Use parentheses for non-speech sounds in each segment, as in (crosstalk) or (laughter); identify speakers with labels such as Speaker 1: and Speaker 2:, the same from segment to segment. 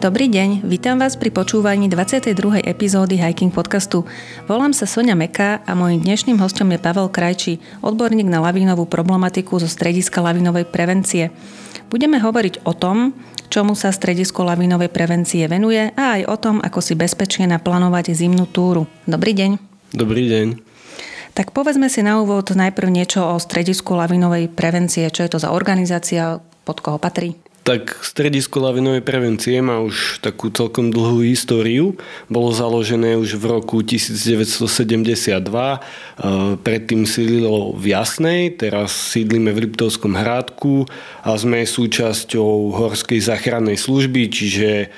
Speaker 1: Dobrý deň, vítam vás pri počúvaní 22. epizódy Hiking podcastu. Volám sa Sonia Meka a môjim dnešným hostom je Pavel Krajčí, odborník na lavínovú problematiku zo strediska lavínovej prevencie. Budeme hovoriť o tom, čomu sa stredisko lavínovej prevencie venuje a aj o tom, ako si bezpečne naplánovať zimnú túru. Dobrý deň.
Speaker 2: Dobrý deň.
Speaker 1: Tak povedzme si na úvod najprv niečo o stredisku lavinovej prevencie. Čo je to za organizácia, pod koho patrí?
Speaker 2: Tak stredisko lavinovej prevencie má už takú celkom dlhú históriu. Bolo založené už v roku 1972. Predtým sídlilo v Jasnej, teraz sídlime v Liptovskom Hrádku a sme súčasťou Horskej záchrannej služby, čiže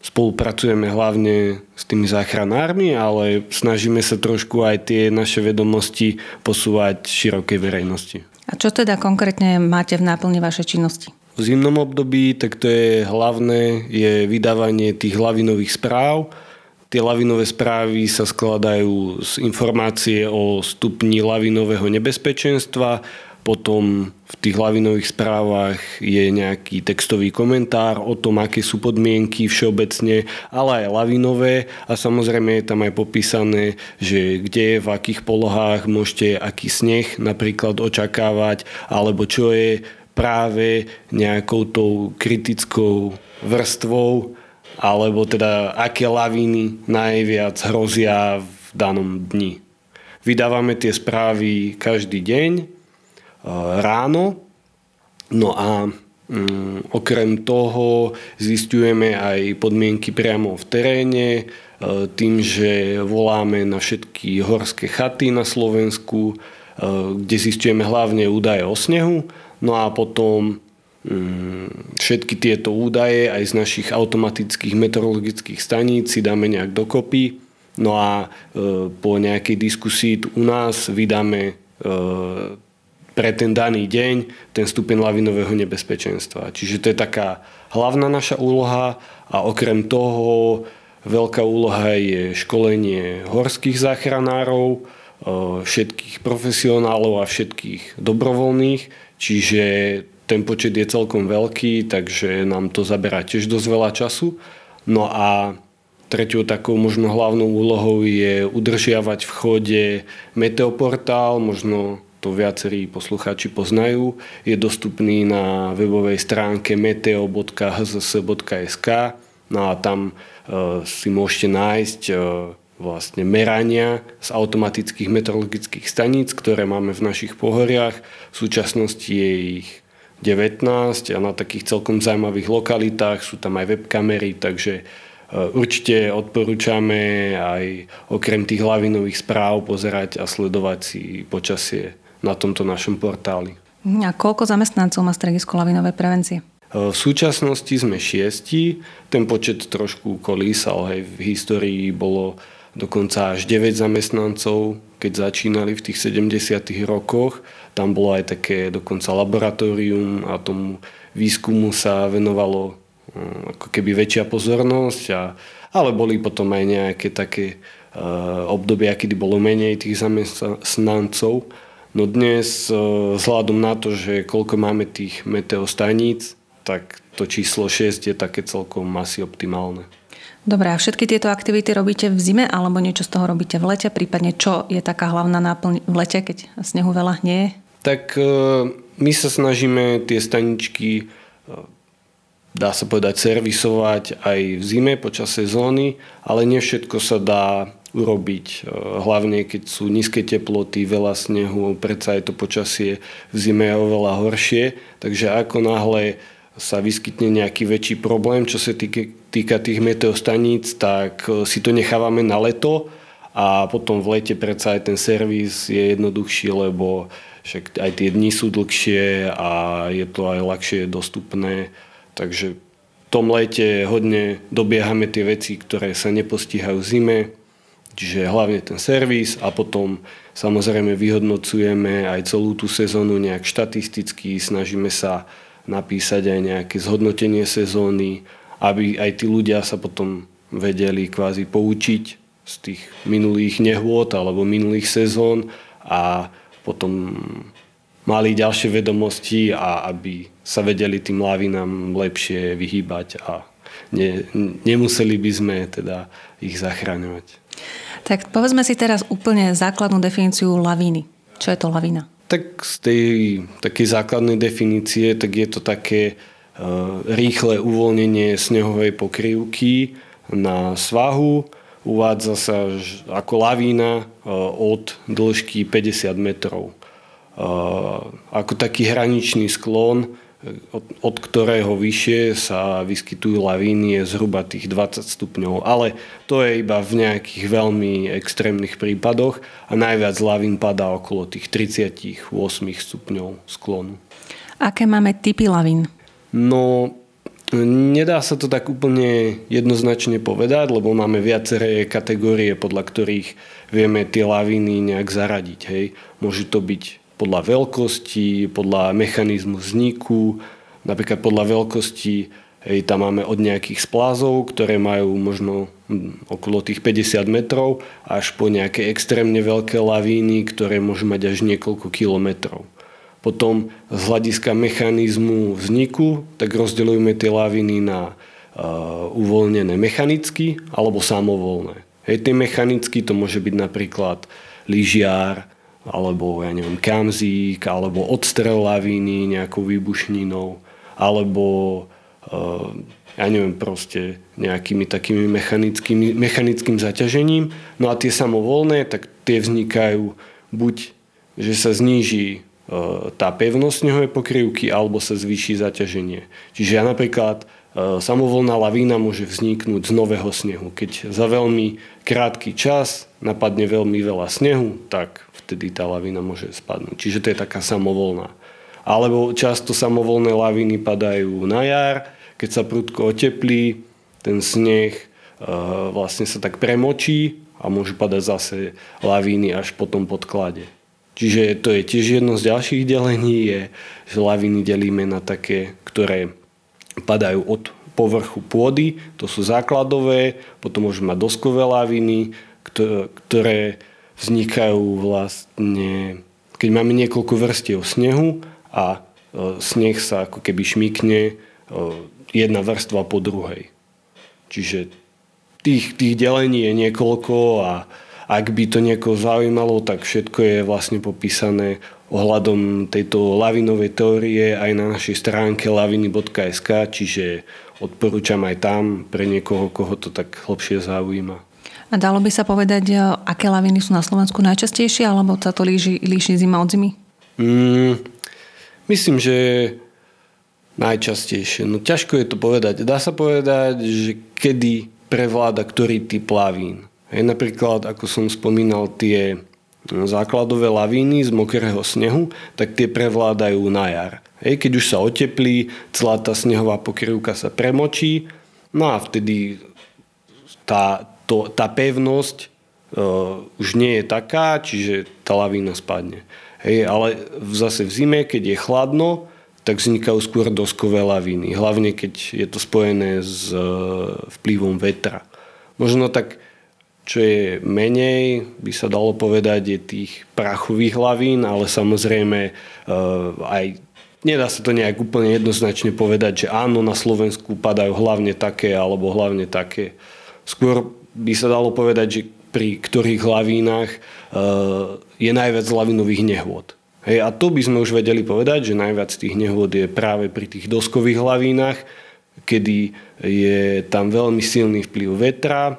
Speaker 2: spolupracujeme hlavne s tými záchranármi, ale snažíme sa trošku aj tie naše vedomosti posúvať širokej verejnosti.
Speaker 1: A čo teda konkrétne máte v náplni vašej činnosti?
Speaker 2: V zimnom období, tak to je hlavné, je vydávanie tých lavinových správ. Tie lavinové správy sa skladajú z informácie o stupni lavinového nebezpečenstva, potom v tých lavinových správach je nejaký textový komentár o tom, aké sú podmienky všeobecne, ale aj lavinové a samozrejme je tam aj popísané, že kde, v akých polohách môžete aký sneh napríklad očakávať, alebo čo je práve nejakou tou kritickou vrstvou, alebo teda aké lavíny najviac hrozia v danom dni. Vydávame tie správy každý deň ráno, no a mm, okrem toho zistujeme aj podmienky priamo v teréne, e, tým, že voláme na všetky horské chaty na Slovensku, e, kde zistujeme hlavne údaje o snehu No a potom mm, všetky tieto údaje aj z našich automatických meteorologických staníc si dáme nejak dokopy. No a e, po nejakej diskusii u nás vydáme pre ten daný deň ten stupeň lavinového nebezpečenstva. Čiže to je taká hlavná naša úloha a okrem toho veľká úloha je školenie horských záchranárov, e, všetkých profesionálov a všetkých dobrovoľných, Čiže ten počet je celkom veľký, takže nám to zaberá tiež dosť veľa času. No a tretou takou možno hlavnou úlohou je udržiavať v chode meteoportál, možno to viacerí poslucháči poznajú. Je dostupný na webovej stránke meteo.hzs.sk no a tam e, si môžete nájsť e, vlastne merania z automatických meteorologických staníc, ktoré máme v našich pohoriach. V súčasnosti je ich 19 a na takých celkom zaujímavých lokalitách sú tam aj webkamery, takže e, určite odporúčame aj okrem tých lavinových správ pozerať a sledovať si počasie na tomto našom portáli.
Speaker 1: A koľko zamestnancov má stredisko lavinovej prevencie?
Speaker 2: E, v súčasnosti sme šiesti, ten počet trošku kolísal, hej, v histórii bolo dokonca až 9 zamestnancov, keď začínali v tých 70. rokoch. Tam bolo aj také dokonca laboratórium a tomu výskumu sa venovalo hm, ako keby väčšia pozornosť, a, ale boli potom aj nejaké také uh, obdobia, kedy bolo menej tých zamestnancov. No dnes uh, vzhľadom na to, že koľko máme tých meteostaníc, tak to číslo 6 je také celkom asi optimálne.
Speaker 1: Dobre, a všetky tieto aktivity robíte v zime alebo niečo z toho robíte v lete? Prípadne čo je taká hlavná náplň v lete, keď snehu veľa nie je?
Speaker 2: Tak e, my sa snažíme tie staničky e, dá sa povedať, servisovať aj v zime počas sezóny, ale nie všetko sa dá urobiť. E, hlavne keď sú nízke teploty, veľa snehu, predsa je to počasie v zime oveľa horšie. Takže ako náhle sa vyskytne nejaký väčší problém, čo sa týka, týka tých meteostaníc, tak e, si to nechávame na leto a potom v lete predsa aj ten servis je jednoduchší, lebo však aj tie dni sú dlhšie a je to aj ľahšie dostupné. Takže v tom lete hodne dobiehame tie veci, ktoré sa nepostíhajú v zime, čiže hlavne ten servis a potom samozrejme vyhodnocujeme aj celú tú sezónu nejak štatisticky, snažíme sa napísať aj nejaké zhodnotenie sezóny, aby aj tí ľudia sa potom vedeli kvázi poučiť z tých minulých nehôd alebo minulých sezón a potom mali ďalšie vedomosti a aby sa vedeli tým lavinám lepšie vyhýbať a ne, nemuseli by sme teda ich zachraňovať.
Speaker 1: Tak povedzme si teraz úplne základnú definíciu lavíny. Čo je to lavína?
Speaker 2: Tak z tej takej základnej definície, tak je to také uh, rýchle uvoľnenie snehovej pokrývky na svahu. Uvádza sa ako lavína uh, od dĺžky 50 metrov. Uh, ako taký hraničný sklon od, od ktorého vyššie sa vyskytujú lavíny, je zhruba tých 20 stupňov. Ale to je iba v nejakých veľmi extrémnych prípadoch a najviac lavín padá okolo tých 38 stupňov sklonu.
Speaker 1: Aké máme typy lavín?
Speaker 2: No, nedá sa to tak úplne jednoznačne povedať, lebo máme viaceré kategórie, podľa ktorých vieme tie lavíny nejak zaradiť. Hej. Môže to byť podľa veľkosti, podľa mechanizmu vzniku, napríklad podľa veľkosti hej, tam máme od nejakých splázov, ktoré majú možno hm, okolo tých 50 metrov, až po nejaké extrémne veľké lavíny, ktoré môžu mať až niekoľko kilometrov. Potom z hľadiska mechanizmu vzniku, tak rozdeľujeme tie laviny na uh, uvoľnené mechanicky alebo samovolné. Hej, tie mechanicky to môže byť napríklad lyžiar, alebo ja neviem, kamzík, alebo odstrel lavíny nejakou výbušninou, alebo uh, ja neviem, proste nejakými takými mechanickými, mechanickým zaťažením. No a tie samovolné, tak tie vznikajú buď, že sa zníži uh, tá pevnosť snehovej pokrývky, alebo sa zvýši zaťaženie. Čiže ja napríklad samovolná lavína môže vzniknúť z nového snehu. Keď za veľmi krátky čas napadne veľmi veľa snehu, tak vtedy tá lavína môže spadnúť. Čiže to je taká samovolná. Alebo často samovolné laviny padajú na jar, keď sa prudko oteplí, ten sneh e, vlastne sa tak premočí a môžu padať zase lavíny až po tom podklade. Čiže to je tiež jedno z ďalších delení, je, že laviny delíme na také, ktoré padajú od povrchu pôdy, to sú základové, potom môžeme mať doskové laviny, ktoré vznikajú vlastne, keď máme niekoľko vrstiev snehu a e, sneh sa ako keby šmikne e, jedna vrstva po druhej. Čiže tých, tých delení je niekoľko a ak by to niekoho zaujímalo, tak všetko je vlastne popísané ohľadom tejto lavinovej teórie aj na našej stránke laviny.sk, čiže odporúčam aj tam pre niekoho, koho to tak hlbšie zaujíma.
Speaker 1: A dalo by sa povedať, e, aké laviny sú na Slovensku najčastejšie, alebo sa to líši, líši zima od zimy?
Speaker 2: Mm, myslím, že najčastejšie. No ťažko je to povedať. Dá sa povedať, že kedy prevláda ktorý typ lavín. Hej, napríklad, ako som spomínal, tie základové lavíny z mokrého snehu, tak tie prevládajú na jar. Hej, keď už sa oteplí, celá tá snehová pokrývka sa premočí, no a vtedy tá, to, tá pevnosť uh, už nie je taká, čiže tá lavína spadne. Hej, ale zase v zime, keď je chladno, tak vznikajú skôr doskové lavíny. Hlavne keď je to spojené s uh, vplyvom vetra. Možno tak, čo je menej, by sa dalo povedať, je tých prachových lavín, ale samozrejme uh, aj Nedá sa to nejak úplne jednoznačne povedať, že áno, na Slovensku padajú hlavne také alebo hlavne také. Skôr by sa dalo povedať, že pri ktorých lavínach e, je najviac lavinových nehôd. Hej, a to by sme už vedeli povedať, že najviac tých nehôd je práve pri tých doskových lavínach, kedy je tam veľmi silný vplyv vetra,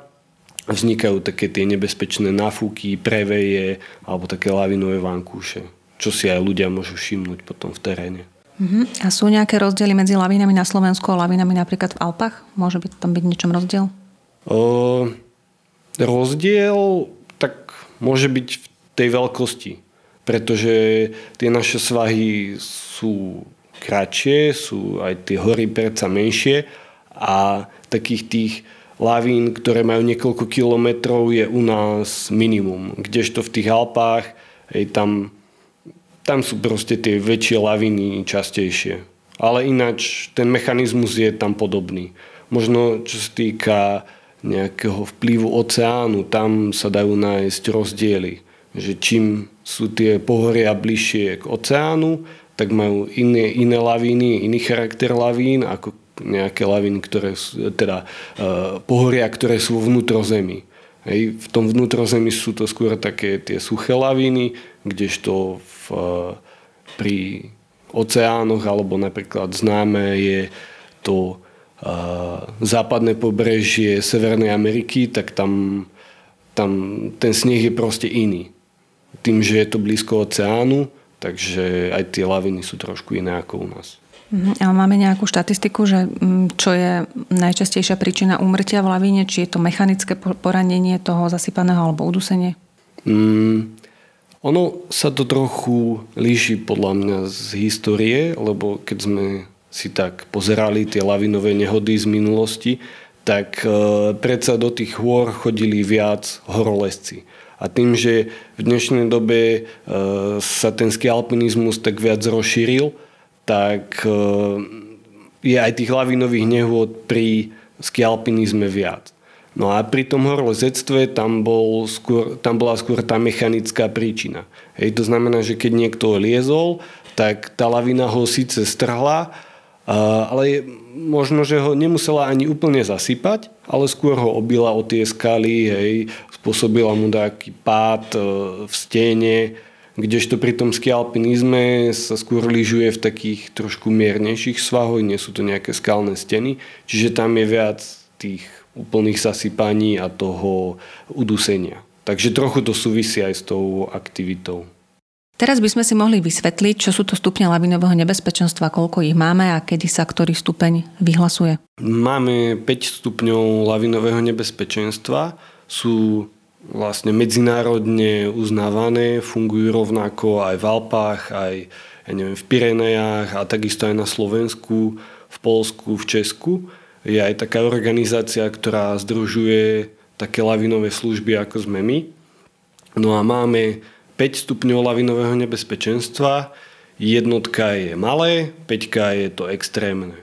Speaker 2: vznikajú také tie nebezpečné nafúky, preveje alebo také lavinové vankúše, čo si aj ľudia môžu všimnúť potom v teréne.
Speaker 1: Uh-huh. A sú nejaké rozdiely medzi lavinami na Slovensku a lavinami napríklad v Alpách? Môže byť tam byť niečom rozdiel?
Speaker 2: O, Rozdiel tak môže byť v tej veľkosti, pretože tie naše svahy sú kratšie, sú aj tie hory predsa menšie a takých tých lavín, ktoré majú niekoľko kilometrov, je u nás minimum. Kdežto v tých Alpách, hej, tam, tam sú proste tie väčšie laviny častejšie. Ale ináč ten mechanizmus je tam podobný. Možno čo sa týka nejakého vplyvu oceánu, tam sa dajú nájsť rozdiely. Že čím sú tie pohoria bližšie k oceánu, tak majú iné, iné lavíny, iný charakter lavín, ako nejaké laviny, ktoré teda uh, pohoria, ktoré sú vnútrozemí. Hej, v tom vnútrozemí sú to skôr také tie suché laviny, kdežto v, uh, pri oceánoch alebo napríklad známe je to uh, západné pobrežie Severnej Ameriky, tak tam, tam ten sneh je proste iný. Tým, že je to blízko oceánu, takže aj tie laviny sú trošku iné ako u nás.
Speaker 1: Mhm. A máme nejakú štatistiku, že mm, čo je najčastejšia príčina úmrtia v lavíne? Či je to mechanické poranenie toho zasypaného alebo udusenie? Mm,
Speaker 2: ono sa to trochu líši podľa mňa z histórie, lebo keď sme si tak pozerali tie lavinové nehody z minulosti, tak e, predsa do tých hôr chodili viac horolezci. A tým, že v dnešnej dobe e, sa ten skialpinizmus tak viac rozšíril, tak e, je aj tých lavinových nehôd pri skialpinizme viac. No a pri tom horolezectve tam, bol skôr, tam bola skôr tá mechanická príčina. Hej, to znamená, že keď niekto liezol, tak tá lavina ho síce strhla, ale možno, že ho nemusela ani úplne zasypať, ale skôr ho obila o tie skaly, hej, spôsobila mu taký pád e, v stene, Kdežto pri tom skialpinizme sa skôr lyžuje v takých trošku miernejších svahoch, nie sú to nejaké skalné steny, čiže tam je viac tých úplných zasypaní a toho udusenia. Takže trochu to súvisí aj s tou aktivitou.
Speaker 1: Teraz by sme si mohli vysvetliť, čo sú to stupne lavinového nebezpečenstva, koľko ich máme a kedy sa ktorý stupeň vyhlasuje.
Speaker 2: Máme 5 stupňov lavinového nebezpečenstva. Sú vlastne medzinárodne uznávané, fungujú rovnako aj v Alpách, aj ja neviem, v Pirenejách a takisto aj na Slovensku, v Polsku, v Česku. Je aj taká organizácia, ktorá združuje také lavinové služby, ako sme my. No a máme 5 stupňov lavinového nebezpečenstva. Jednotka je malé, 5 je to extrémne.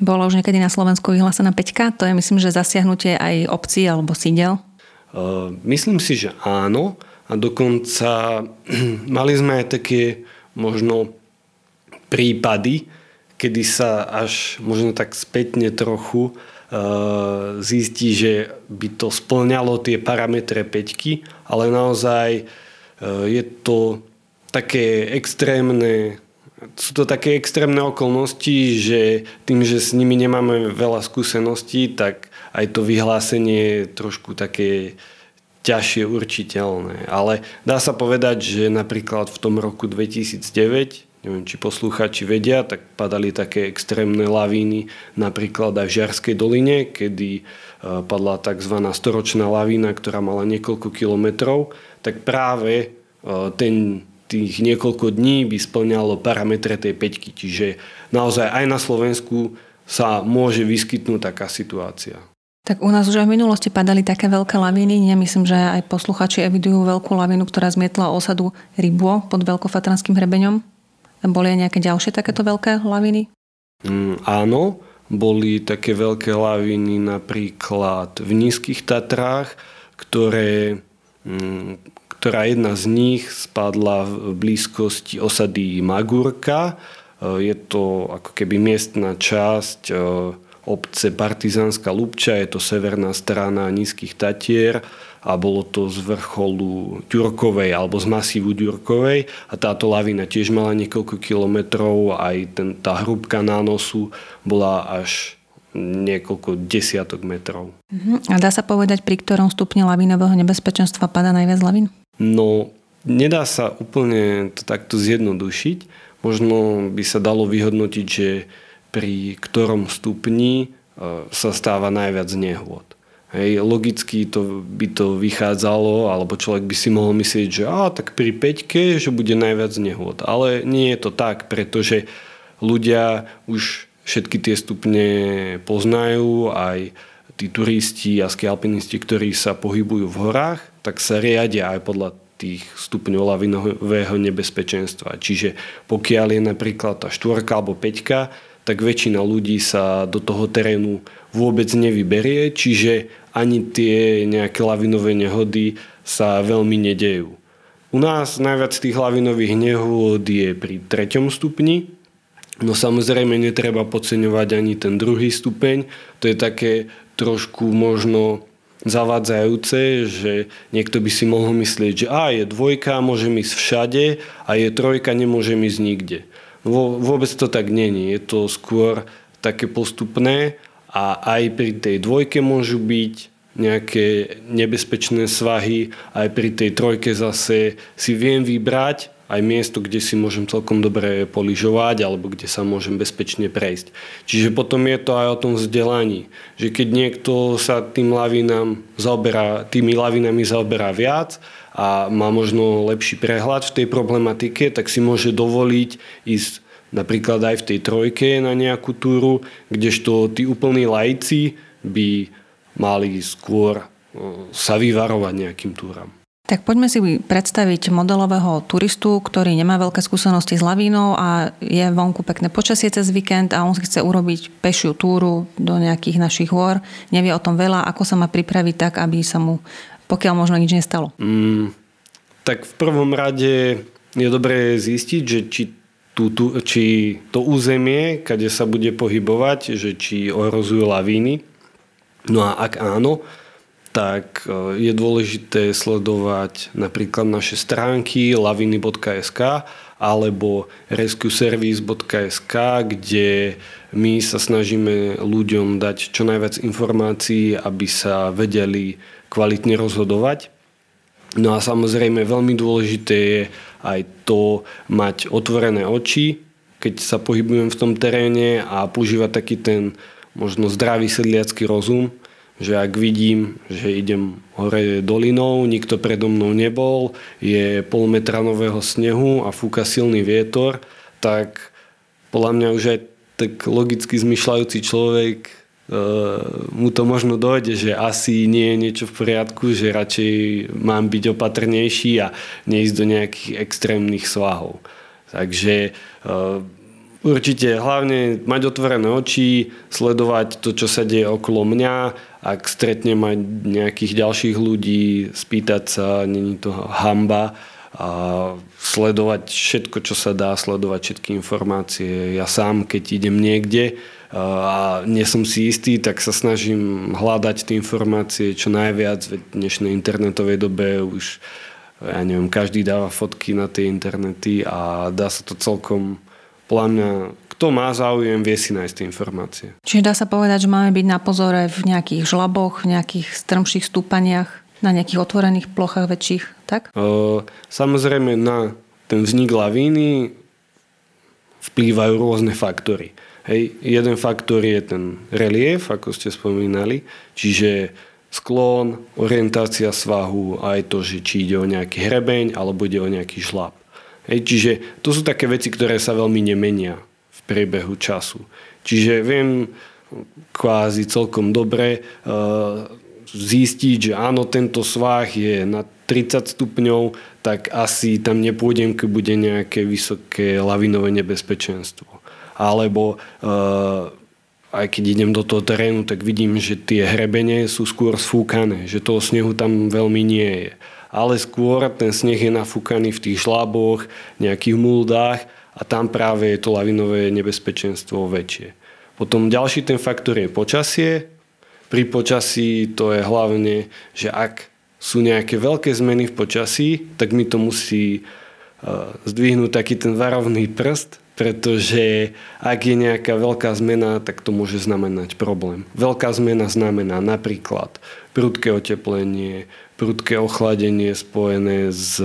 Speaker 1: Bola už niekedy na Slovensku vyhlásená 5 To je myslím, že zasiahnutie aj obcí alebo sídel?
Speaker 2: Ehm, myslím si, že áno. A dokonca (clears throat) mali sme aj také možno prípady, kedy sa až možno tak spätne trochu ehm, zistí, že by to splňalo tie parametre peťky, ale naozaj ehm, je to také extrémne sú to také extrémne okolnosti, že tým, že s nimi nemáme veľa skúseností, tak aj to vyhlásenie je trošku také ťažšie určiteľné. Ale dá sa povedať, že napríklad v tom roku 2009 neviem, či posluchači vedia, tak padali také extrémne lavíny napríklad aj v Žiarskej doline, kedy e, padla tzv. storočná lavína, ktorá mala niekoľko kilometrov, tak práve e, ten tých niekoľko dní by splňalo parametre tej peťky. Čiže naozaj aj na Slovensku sa môže vyskytnúť taká situácia.
Speaker 1: Tak u nás už aj v minulosti padali také veľké lavíny. Nemyslím, že aj posluchači evidujú veľkú lavínu, ktorá zmietla osadu Rybuo pod Veľkofatranským hrebeňom. Boli aj nejaké ďalšie takéto veľké laviny?
Speaker 2: Mm, áno, boli také veľké laviny napríklad v Nízkych Tatrách, ktoré mm, ktorá jedna z nich spadla v blízkosti osady Magurka. E, je to ako keby miestna časť e, obce Partizánska Lubča, je to severná strana Nízkych Tatier a bolo to z vrcholu Ďurkovej alebo z masívu Ďurkovej a táto lavina tiež mala niekoľko kilometrov, aj ten, tá hrúbka nánosu bola až niekoľko desiatok metrov.
Speaker 1: Mhm. A dá sa povedať, pri ktorom stupne lavinového nebezpečenstva pada najviac lavín?
Speaker 2: No, nedá sa úplne to takto zjednodušiť. Možno by sa dalo vyhodnotiť, že pri ktorom stupni e, sa stáva najviac nehôd. Hej, logicky to by to vychádzalo, alebo človek by si mohol myslieť, že á, tak pri peťke, že bude najviac nehôd. Ale nie je to tak, pretože ľudia už všetky tie stupne poznajú, aj tí turisti a skialpinisti, ktorí sa pohybujú v horách, tak sa riadia aj podľa tých stupňov lavinového nebezpečenstva. Čiže pokiaľ je napríklad tá štvorka alebo peťka, tak väčšina ľudí sa do toho terénu vôbec nevyberie, čiže ani tie nejaké lavinové nehody sa veľmi nedejú. U nás najviac tých lavinových nehôd je pri treťom stupni, No samozrejme netreba podceňovať ani ten druhý stupeň. To je také trošku možno zavádzajúce, že niekto by si mohol myslieť, že a je dvojka, môžem ísť všade a je trojka, nemôžem ísť nikde. Vôbec to tak není. Je to skôr také postupné a aj pri tej dvojke môžu byť nejaké nebezpečné svahy, aj pri tej trojke zase si viem vybrať aj miesto, kde si môžem celkom dobre poližovať alebo kde sa môžem bezpečne prejsť. Čiže potom je to aj o tom vzdelaní, že keď niekto sa tým lavinám zaoberá, tými lavinami zaoberá viac a má možno lepší prehľad v tej problematike, tak si môže dovoliť ísť napríklad aj v tej trojke na nejakú túru, kdežto tí úplní lajci by mali skôr sa vyvarovať nejakým túram.
Speaker 1: Tak poďme si predstaviť modelového turistu, ktorý nemá veľké skúsenosti s lavínou a je vonku pekné počasie cez víkend a on si chce urobiť pešiu túru do nejakých našich hôr. Nevie o tom veľa, ako sa má pripraviť tak, aby sa mu pokiaľ možno nič nestalo. Mm,
Speaker 2: tak v prvom rade je dobré zistiť, že či, tú, tú, či to územie, kde sa bude pohybovať, že či ohrozujú lavíny. No a ak áno, tak e, je dôležité sledovať napríklad naše stránky laviny.sk alebo rescueservice.sk, kde my sa snažíme ľuďom dať čo najviac informácií, aby sa vedeli kvalitne rozhodovať. No a samozrejme veľmi dôležité je aj to mať otvorené oči, keď sa pohybujem v tom teréne a používať taký ten možno zdravý sedliacký rozum, že ak vidím, že idem hore dolinou, nikto predo mnou nebol, je pol metra nového snehu a fúka silný vietor, tak podľa mňa už aj tak logicky zmyšľajúci človek mu to možno dojde, že asi nie je niečo v poriadku, že radšej mám byť opatrnejší a neísť do nejakých extrémnych svahov. Takže e, určite hlavne mať otvorené oči, sledovať to, čo sa deje okolo mňa ak stretnem aj nejakých ďalších ľudí, spýtať sa, není to hamba a sledovať všetko, čo sa dá, sledovať všetky informácie. Ja sám, keď idem niekde a nie som si istý, tak sa snažím hľadať tie informácie čo najviac. V dnešnej internetovej dobe už ja neviem, každý dáva fotky na tie internety a dá sa to celkom podľa mňa kto má záujem, vie si nájsť tie informácie.
Speaker 1: Čiže dá sa povedať, že máme byť na pozore v nejakých žlaboch, v nejakých strmších stúpaniach, na nejakých otvorených plochách väčších, tak? E,
Speaker 2: samozrejme na ten vznik lavíny vplývajú rôzne faktory. Hej, jeden faktor je ten relief, ako ste spomínali, čiže sklon, orientácia svahu, aj to, že či ide o nejaký hrebeň alebo ide o nejaký žlab. Hej, čiže to sú také veci, ktoré sa veľmi nemenia priebehu času. Čiže viem kvázi celkom dobre uh, zistiť, že áno, tento svah je na 30 stupňov, tak asi tam nepôjdem, keď bude nejaké vysoké lavinové nebezpečenstvo. Alebo uh, aj keď idem do toho terénu, tak vidím, že tie hrebene sú skôr sfúkané, že toho snehu tam veľmi nie je. Ale skôr ten sneh je nafúkaný v tých šláboch, nejakých muldách a tam práve je to lavinové nebezpečenstvo väčšie. Potom ďalší ten faktor je počasie. Pri počasí to je hlavne, že ak sú nejaké veľké zmeny v počasí, tak mi to musí e, zdvihnúť taký ten varovný prst, pretože ak je nejaká veľká zmena, tak to môže znamenať problém. Veľká zmena znamená napríklad prudké oteplenie, prudké ochladenie spojené s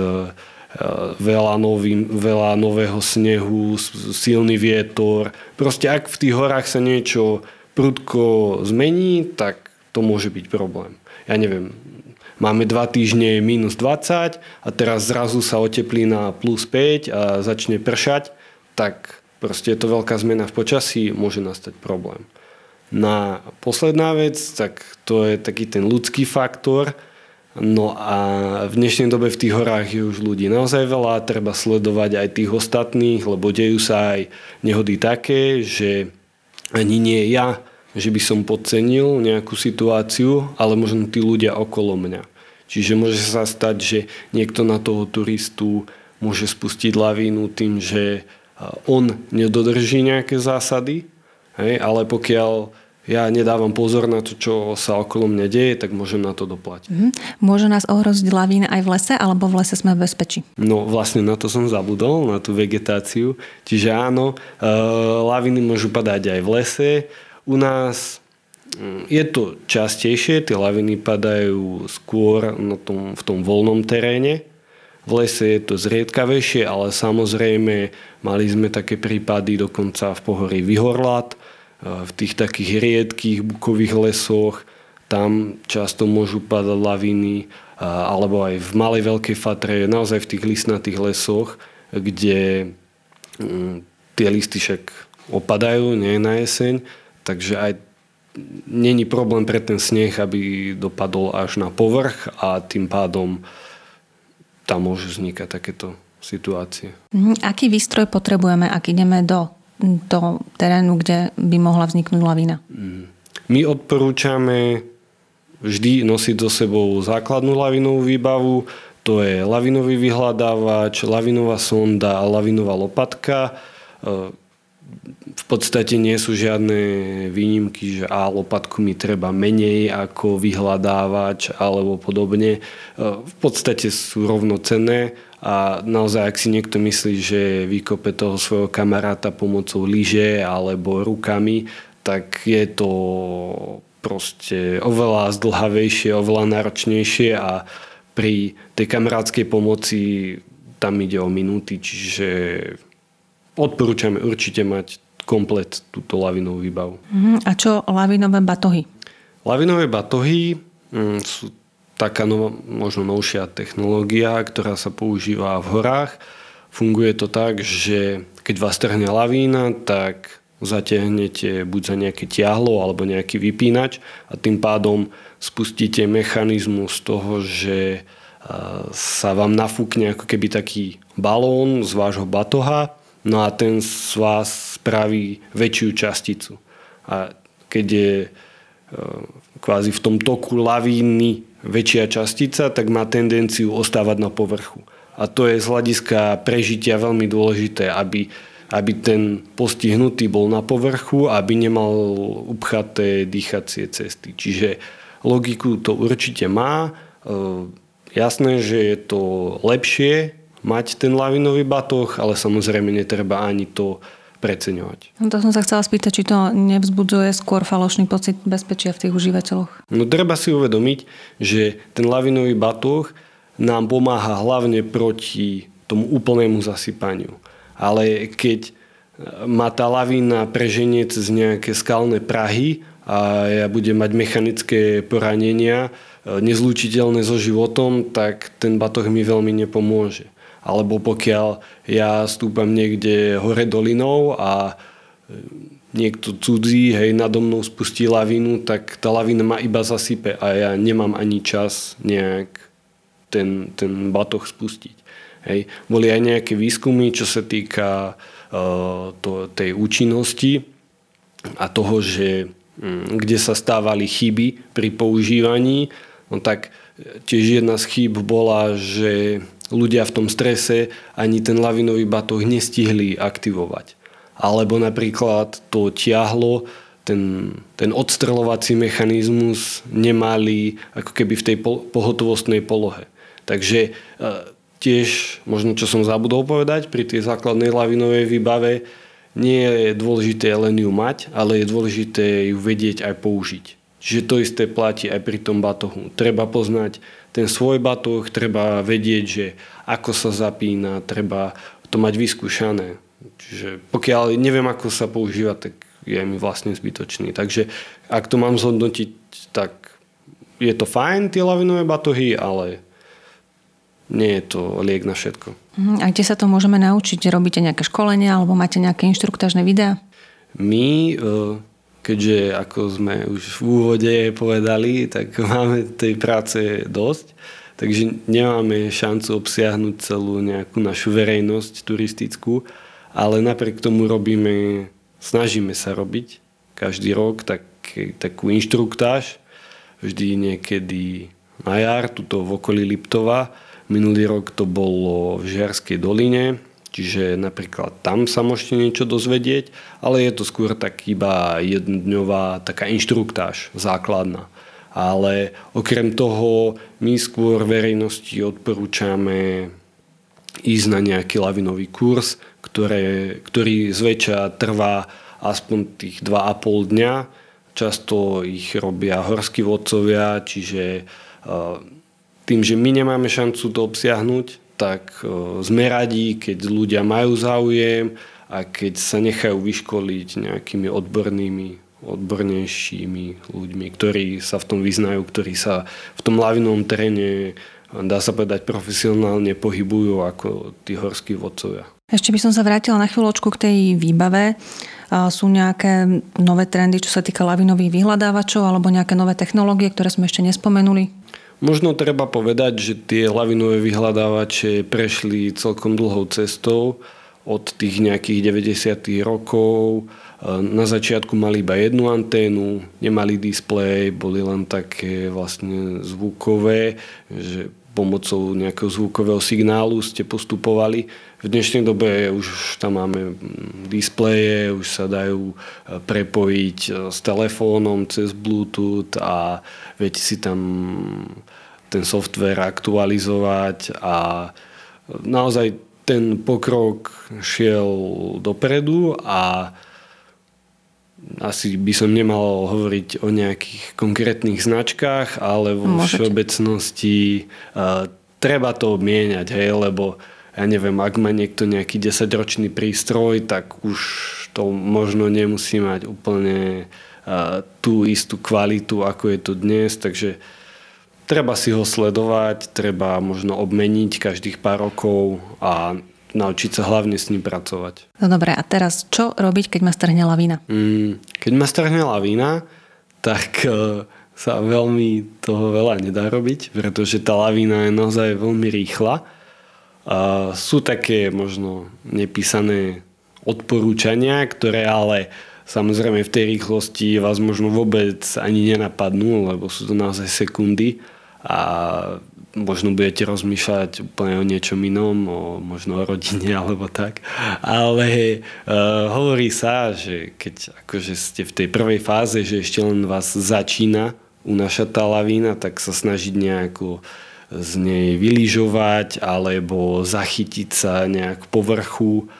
Speaker 2: Eh, veľa, nový, veľa nového snehu, silný vietor. Proste ak v tých horách sa niečo prudko zmení, tak to môže byť problém. Ja neviem, máme dva týždne minus 20 a teraz zrazu sa oteplí na plus 5 a začne pršať, tak proste je to veľká zmena v počasí, môže nastať problém. Na posledná vec, tak to je taký ten ľudský faktor, No a v dnešnej dobe v tých horách je už ľudí naozaj veľa, treba sledovať aj tých ostatných, lebo dejú sa aj nehody také, že ani nie ja, že by som podcenil nejakú situáciu, ale možno tí ľudia okolo mňa. Čiže môže sa stať, že niekto na toho turistu môže spustiť lavínu tým, že on nedodrží nejaké zásady, hej, ale pokiaľ ja nedávam pozor na to, čo sa okolo mňa deje, tak môžem na to doplatiť. Mm-hmm.
Speaker 1: Môže nás ohroziť lavína aj v lese, alebo v lese sme v bezpečí?
Speaker 2: No vlastne na to som zabudol, na tú vegetáciu. Čiže áno, e, laviny môžu padať aj v lese. U nás mm, je to častejšie, tie laviny padajú skôr na tom, v tom voľnom teréne. V lese je to zriedkavejšie, ale samozrejme mali sme také prípady dokonca v pohorí Vyhorlat, v tých takých riedkých bukových lesoch, tam často môžu padať laviny, alebo aj v malej veľkej fatre, naozaj v tých listnatých lesoch, kde mm, tie listy však opadajú, nie na jeseň, takže aj není problém pre ten sneh, aby dopadol až na povrch a tým pádom tam môžu vznikať takéto situácie.
Speaker 1: Mhm, aký výstroj potrebujeme, ak ideme do do terénu, kde by mohla vzniknúť lavína? Mm.
Speaker 2: My odporúčame vždy nosiť so sebou základnú lavinovú výbavu, to je lavinový vyhľadávač, lavinová sonda a lavinová lopatka. V podstate nie sú žiadne výnimky, že a lopatku mi treba menej ako vyhľadávač alebo podobne. E, v podstate sú rovnocenné a naozaj, ak si niekto myslí, že vykope toho svojho kamaráta pomocou lyže alebo rukami, tak je to proste oveľa zdlhavejšie, oveľa náročnejšie a pri tej kamarátskej pomoci tam ide o minúty, čiže odporúčame určite mať komplet túto lavinovú výbavu.
Speaker 1: Mhm. A čo lavinové batohy?
Speaker 2: Lavinové batohy mm, sú taká nov, možno novšia technológia, ktorá sa používa v horách. Funguje to tak, že keď vás trhne lavína, tak zatiahnete buď za nejaké tiahlo alebo nejaký vypínač a tým pádom spustíte mechanizmus toho, že sa vám nafúkne ako keby taký balón z vášho batoha no a ten z vás spraví väčšiu časticu. A keď je kvázi v tom toku lavíny väčšia častica, tak má tendenciu ostávať na povrchu. A to je z hľadiska prežitia veľmi dôležité, aby, aby ten postihnutý bol na povrchu, aby nemal upchaté dýchacie cesty. Čiže logiku to určite má. E, jasné, že je to lepšie mať ten lavinový batoh, ale samozrejme netreba ani to preceňovať.
Speaker 1: No to som sa chcela spýtať, či to nevzbudzuje skôr falošný pocit bezpečia v tých užívateľoch.
Speaker 2: No treba si uvedomiť, že ten lavinový batoh nám pomáha hlavne proti tomu úplnému zasypaniu. Ale keď má tá lavína preženie cez nejaké skalné prahy a ja budem mať mechanické poranenia e, nezlučiteľné so životom, tak ten batoh mi veľmi nepomôže alebo pokiaľ ja stúpam niekde hore dolinou a e, niekto cudzí, hej, nado mnou spustí lavínu, tak tá lavína ma iba zasype a ja nemám ani čas nejak ten, ten batoh spustiť. Hej. Boli aj nejaké výskumy, čo sa týka uh, to, tej účinnosti a toho, že um, kde sa stávali chyby pri používaní, no tak tiež jedna z chýb bola, že ľudia v tom strese ani ten lavinový batoh nestihli aktivovať. Alebo napríklad to tiahlo, ten, ten odstrelovací mechanizmus nemali ako keby v tej pohotovostnej polohe. Takže e, tiež, možno čo som zabudol povedať, pri tej základnej lavinovej výbave nie je dôležité len ju mať, ale je dôležité ju vedieť aj použiť. Čiže to isté platí aj pri tom batohu. Treba poznať ten svoj batoh, treba vedieť, že ako sa zapína, treba to mať vyskúšané. Čiže pokiaľ neviem, ako sa používa, tak je mi vlastne zbytočný. Takže ak to mám zhodnotiť, tak je to fajn, tie lavinové batohy, ale nie je to liek na všetko.
Speaker 1: Mhm, a kde sa to môžeme naučiť? Robíte nejaké školenia alebo máte nejaké inštruktážne videá?
Speaker 2: My e, keďže ako sme už v úvode povedali, tak (laughs) máme tej práce dosť, takže nemáme šancu obsiahnuť celú nejakú našu verejnosť turistickú, ale napriek tomu robíme, snažíme sa robiť každý rok tak, takú inštruktáž, vždy niekedy na jar, tuto v okolí Liptova. Minulý rok to bolo v Žiarskej doline, Čiže napríklad tam sa môžete niečo dozvedieť, ale je to skôr tak iba jednodňová taká inštruktáž základná. Ale okrem toho my skôr verejnosti odporúčame ísť na nejaký lavinový kurz, ktoré, ktorý zväčša trvá aspoň tých 2,5 dňa. Často ich robia horskí vodcovia, čiže tým, že my nemáme šancu to obsiahnuť, tak sme radi, keď ľudia majú záujem a keď sa nechajú vyškoliť nejakými odbornými, odbornejšími ľuďmi, ktorí sa v tom vyznajú, ktorí sa v tom lavinovom teréne dá sa povedať profesionálne pohybujú ako tí horskí vodcovia.
Speaker 1: Ešte by som sa vrátila na chvíľočku k tej výbave. Sú nejaké nové trendy, čo sa týka lavinových vyhľadávačov alebo nejaké nové technológie, ktoré sme ešte nespomenuli?
Speaker 2: Možno treba povedať, že tie lavinové vyhľadávače prešli celkom dlhou cestou od tých nejakých 90. rokov. Na začiatku mali iba jednu anténu, nemali displej, boli len také vlastne zvukové, že pomocou nejakého zvukového signálu ste postupovali. V dnešnej dobe už tam máme displeje, už sa dajú prepojiť s telefónom cez Bluetooth a viete si tam ten software aktualizovať a naozaj ten pokrok šiel dopredu a asi by som nemal hovoriť o nejakých konkrétnych značkách, ale vo Môžete. všeobecnosti uh, treba to obmieniať, hej, lebo ja neviem, ak má niekto nejaký 10-ročný prístroj, tak už to možno nemusí mať úplne uh, tú istú kvalitu, ako je to dnes, takže treba si ho sledovať, treba možno obmeniť každých pár rokov a naučiť sa hlavne s ním pracovať.
Speaker 1: No dobre, a teraz čo robiť, keď ma strhne lavína?
Speaker 2: Mm, keď ma strhne lavína, tak uh, sa veľmi toho veľa nedá robiť, pretože tá lavína je naozaj veľmi rýchla. Sú také možno nepísané odporúčania, ktoré ale samozrejme v tej rýchlosti vás možno vôbec ani nenapadnú, lebo sú to naozaj sekundy a možno budete rozmýšľať úplne o niečom inom, o, možno o rodine (laughs) alebo tak. Ale uh, hovorí sa, že keď akože ste v tej prvej fáze, že ešte len vás začína unášať tá lavína, tak sa snažiť nejako z nej vylyžovať alebo zachytiť sa nejak povrchu.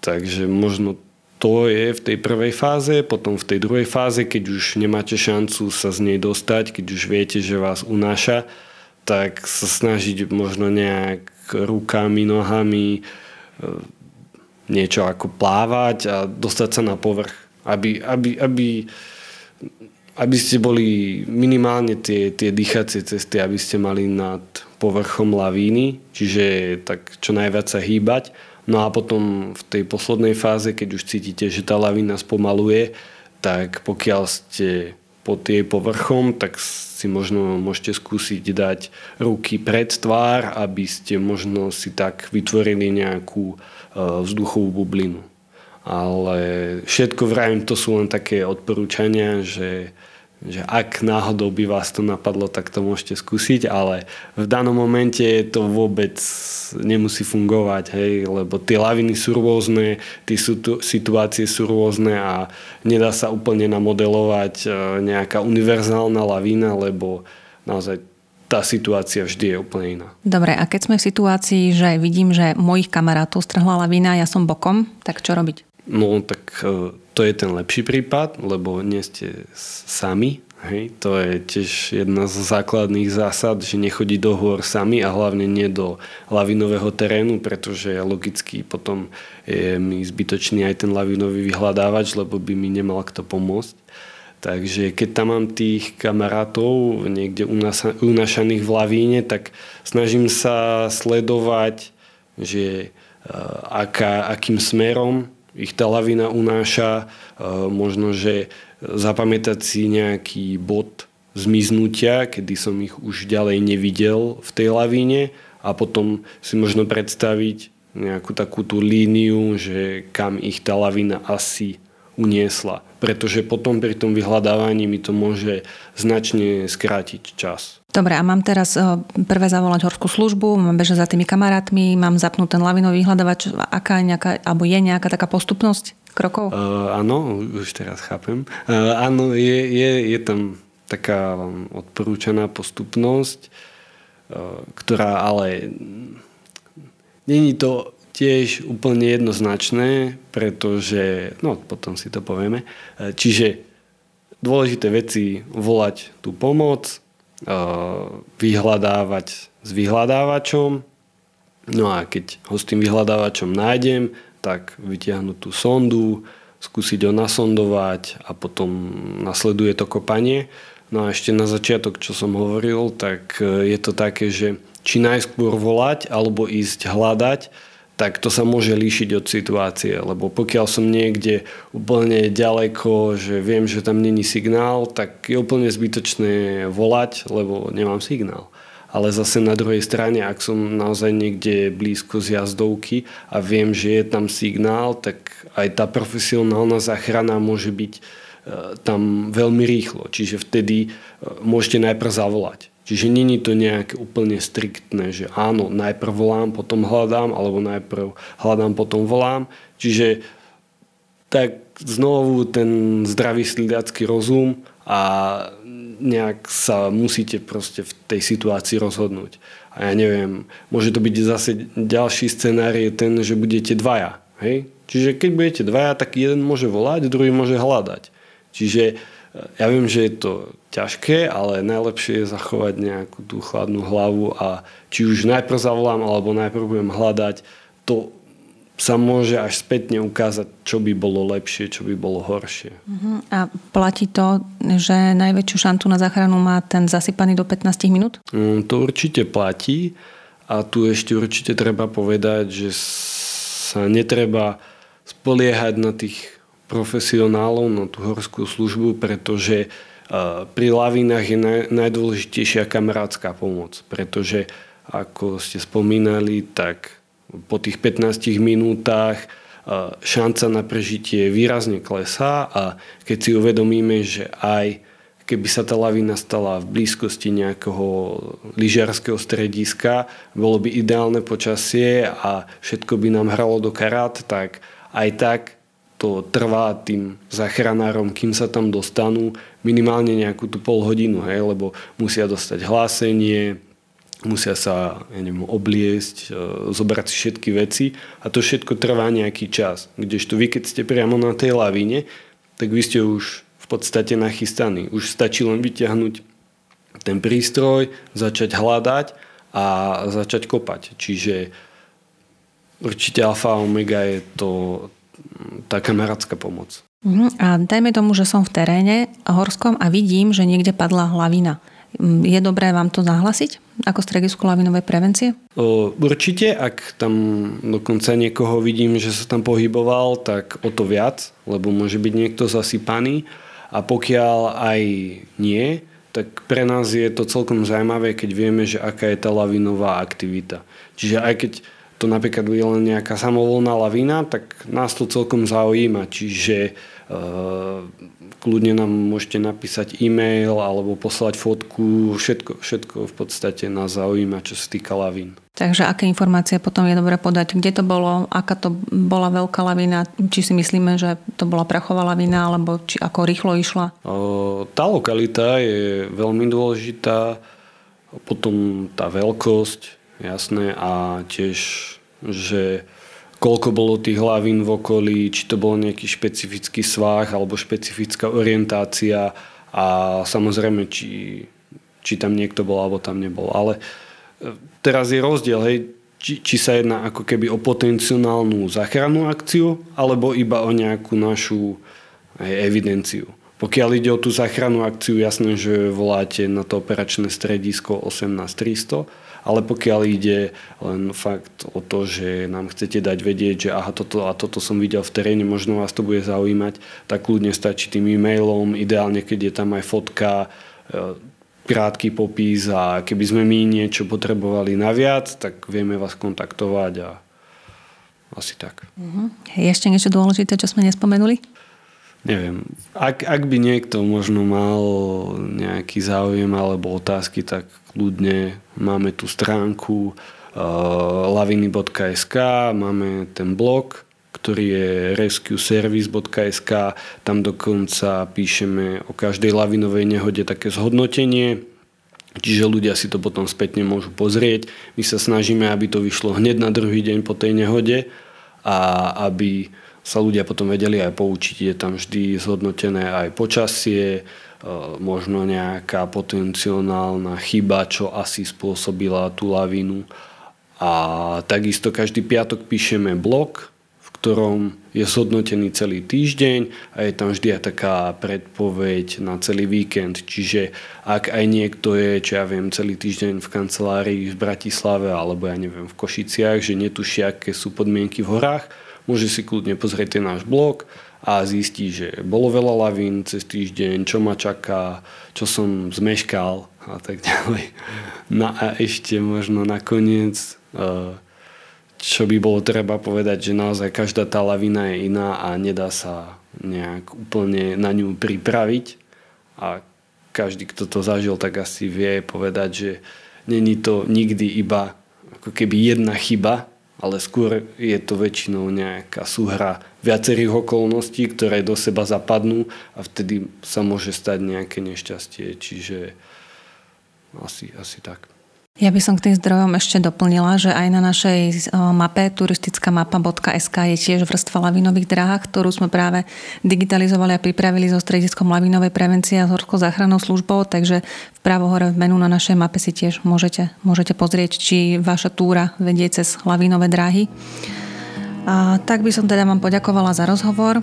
Speaker 2: Takže možno to je v tej prvej fáze, potom v tej druhej fáze, keď už nemáte šancu sa z nej dostať, keď už viete, že vás unáša, tak sa snažiť možno nejak rukami, nohami e, niečo ako plávať a dostať sa na povrch. Aby, aby, aby, aby ste boli minimálne tie, tie dýchacie cesty, aby ste mali nad povrchom lavíny, čiže tak čo najviac sa hýbať. No a potom v tej poslednej fáze, keď už cítite, že tá lavína spomaluje, tak pokiaľ ste pod jej povrchom, tak si možno môžete skúsiť dať ruky pred tvár, aby ste možno si tak vytvorili nejakú e, vzduchovú bublinu. Ale všetko vrajím, to sú len také odporúčania, že že ak náhodou by vás to napadlo, tak to môžete skúsiť, ale v danom momente to vôbec nemusí fungovať, hej, lebo tie laviny sú rôzne, tie situácie sú rôzne a nedá sa úplne namodelovať e, nejaká univerzálna lavina, lebo naozaj tá situácia vždy je úplne iná.
Speaker 1: Dobre, a keď sme v situácii, že vidím, že mojich kamarátov strhla lavina, ja som bokom, tak čo robiť?
Speaker 2: No, tak e, to je ten lepší prípad, lebo nie ste sami. Hej, to je tiež jedna z základných zásad, že nechodí do hôr sami a hlavne nie do lavinového terénu, pretože logicky potom je mi zbytočný aj ten lavinový vyhľadávač, lebo by mi nemal kto pomôcť. Takže keď tam mám tých kamarátov niekde unašaných v lavíne, tak snažím sa sledovať, že e, aká, akým smerom ich tá lavina unáša, e, možno, že zapamätať si nejaký bod zmiznutia, kedy som ich už ďalej nevidel v tej lavíne a potom si možno predstaviť nejakú takú tú líniu, že kam ich tá lavina asi uniesla. Pretože potom pri tom vyhľadávaní mi to môže značne skrátiť čas.
Speaker 1: Dobre, a mám teraz eh, prvé zavolať horskú službu, mám bežať za tými kamarátmi, mám zapnúť ten lavinový vyhľadávač, aká je nejaká, alebo je nejaká taká postupnosť krokov?
Speaker 2: Uh, áno, už teraz chápem. Uh, áno, je, je, je tam taká odporúčaná postupnosť, uh, ktorá ale není to tiež úplne jednoznačné, pretože, no potom si to povieme, čiže dôležité veci volať tú pomoc, vyhľadávať s vyhľadávačom, no a keď ho s tým vyhľadávačom nájdem, tak vytiahnuť tú sondu, skúsiť ho nasondovať a potom nasleduje to kopanie. No a ešte na začiatok, čo som hovoril, tak e, je to také, že či najskôr volať alebo ísť hľadať, tak to sa môže líšiť od situácie, lebo pokiaľ som niekde úplne ďaleko, že viem, že tam není signál, tak je úplne zbytočné volať, lebo nemám signál ale zase na druhej strane, ak som naozaj niekde blízko z jazdovky a viem, že je tam signál, tak aj tá profesionálna záchrana môže byť e, tam veľmi rýchlo. Čiže vtedy e, môžete najprv zavolať. Čiže není to nejaké úplne striktné, že áno, najprv volám, potom hľadám, alebo najprv hľadám, potom volám. Čiže tak znovu ten zdravý slidacký rozum a nejak sa musíte proste v tej situácii rozhodnúť. A ja neviem, môže to byť zase ďalší scenár je ten, že budete dvaja. Hej? Čiže keď budete dvaja, tak jeden môže volať, druhý môže hľadať. Čiže ja viem, že je to ťažké, ale najlepšie je zachovať nejakú tú chladnú hlavu a či už najprv zavolám, alebo najprv budem hľadať, to sa môže až spätne ukázať, čo by bolo lepšie, čo by bolo horšie.
Speaker 1: Uh-huh. A platí to, že najväčšiu šantu na záchranu má ten zasypaný do 15 minút?
Speaker 2: Um, to určite platí a tu ešte určite treba povedať, že sa netreba spoliehať na tých profesionálov, na tú horskú službu, pretože uh, pri lavinách je naj, najdôležitejšia kamarátska pomoc, pretože ako ste spomínali, tak po tých 15 minútach šanca na prežitie výrazne klesá a keď si uvedomíme, že aj keby sa tá lavina stala v blízkosti nejakého lyžiarského strediska, bolo by ideálne počasie a všetko by nám hralo do karát, tak aj tak to trvá tým zachranárom, kým sa tam dostanú minimálne nejakú tú pol hodinu, hej, lebo musia dostať hlásenie, musia sa ja neviem, obliesť, e, zobrať si všetky veci a to všetko trvá nejaký čas. Kdežto vy, keď ste priamo na tej lavíne, tak vy ste už v podstate nachystaní. Už stačí len vyťahnuť ten prístroj, začať hľadať a začať kopať. Čiže určite alfa a omega je to tá kamarátska pomoc.
Speaker 1: Uh-huh. A dajme tomu, že som v teréne horskom a vidím, že niekde padla hlavina. Je dobré vám to zahlasiť ako stredisku lavinovej prevencie?
Speaker 2: Určite, ak tam dokonca niekoho vidím, že sa tam pohyboval, tak o to viac, lebo môže byť niekto zasypaný. A pokiaľ aj nie, tak pre nás je to celkom zaujímavé, keď vieme, že aká je tá lavinová aktivita. Čiže aj keď to napríklad je len nejaká samovolná lavina, tak nás to celkom zaujíma. Čiže kľudne nám môžete napísať e-mail alebo poslať fotku, všetko, všetko v podstate nás zaujíma, čo sa týka lavín.
Speaker 1: Takže aké informácie potom je dobre podať? Kde to bolo? Aká to bola veľká lavína? Či si myslíme, že to bola prachová lavína alebo či ako rýchlo išla?
Speaker 2: Tá lokalita je veľmi dôležitá. Potom tá veľkosť, jasné, a tiež, že koľko bolo tých hlavín v okolí, či to bol nejaký špecifický svah alebo špecifická orientácia a samozrejme, či, či tam niekto bol alebo tam nebol. Ale e, teraz je rozdiel, hej, či, či sa jedná ako keby o potenciálnu záchrannú akciu alebo iba o nejakú našu hej, evidenciu. Pokiaľ ide o tú záchrannú akciu, jasné, že voláte na to operačné stredisko 18300 ale pokiaľ ide len fakt o to, že nám chcete dať vedieť, že aha, toto a toto som videl v teréne, možno vás to bude zaujímať, tak kľudne stačí tým e-mailom, ideálne keď je tam aj fotka, e, krátky popis a keby sme my niečo potrebovali naviac, tak vieme vás kontaktovať a asi tak.
Speaker 1: Uh-huh. Je ešte niečo dôležité, čo sme nespomenuli?
Speaker 2: Neviem, ak, ak by niekto možno mal nejaký záujem alebo otázky, tak kľudne. Máme tu stránku uh, laviny.sk, máme ten blog, ktorý je rescueservice.sk, tam dokonca píšeme o každej lavinovej nehode také zhodnotenie, Čiže ľudia si to potom spätne môžu pozrieť. My sa snažíme, aby to vyšlo hneď na druhý deň po tej nehode a aby sa ľudia potom vedeli aj poučiť. Je tam vždy zhodnotené aj počasie, e, možno nejaká potenciálna chyba, čo asi spôsobila tú lavinu. A takisto každý piatok píšeme blog, ktorom je zhodnotený celý týždeň a je tam vždy aj taká predpoveď na celý víkend. Čiže ak aj niekto je, čo ja viem, celý týždeň v kancelárii v Bratislave alebo ja neviem v Košiciach, že netuší, aké sú podmienky v horách, môže si kľudne pozrieť ten náš blog a zistí, že bolo veľa lavín cez týždeň, čo ma čaká, čo som zmeškal a tak ďalej. No a ešte možno nakoniec uh, čo by bolo treba povedať, že naozaj každá tá lavina je iná a nedá sa nejak úplne na ňu pripraviť a každý, kto to zažil, tak asi vie povedať, že není to nikdy iba ako keby jedna chyba, ale skôr je to väčšinou nejaká súhra viacerých okolností, ktoré do seba zapadnú a vtedy sa môže stať nejaké nešťastie. Čiže asi, asi tak.
Speaker 1: Ja by som k tým zdrojom ešte doplnila, že aj na našej mape turistickamapa.sk je tiež vrstva lavinových dráh, ktorú sme práve digitalizovali a pripravili so strediskom lavinovej prevencie a horskou záchrannou službou, takže vpravo hore v menu na našej mape si tiež môžete, môžete pozrieť, či vaša túra vedie cez lavinové dráhy. A tak by som teda vám poďakovala za rozhovor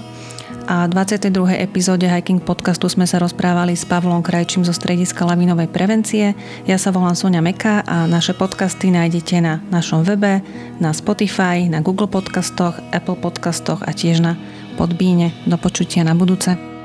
Speaker 1: a v 22. epizóde Hiking podcastu sme sa rozprávali s Pavlom Krajčím zo strediska lavinovej prevencie. Ja sa volám Sonia Meka a naše podcasty nájdete na našom webe, na Spotify, na Google podcastoch, Apple podcastoch a tiež na Podbíne. Do počutia na budúce.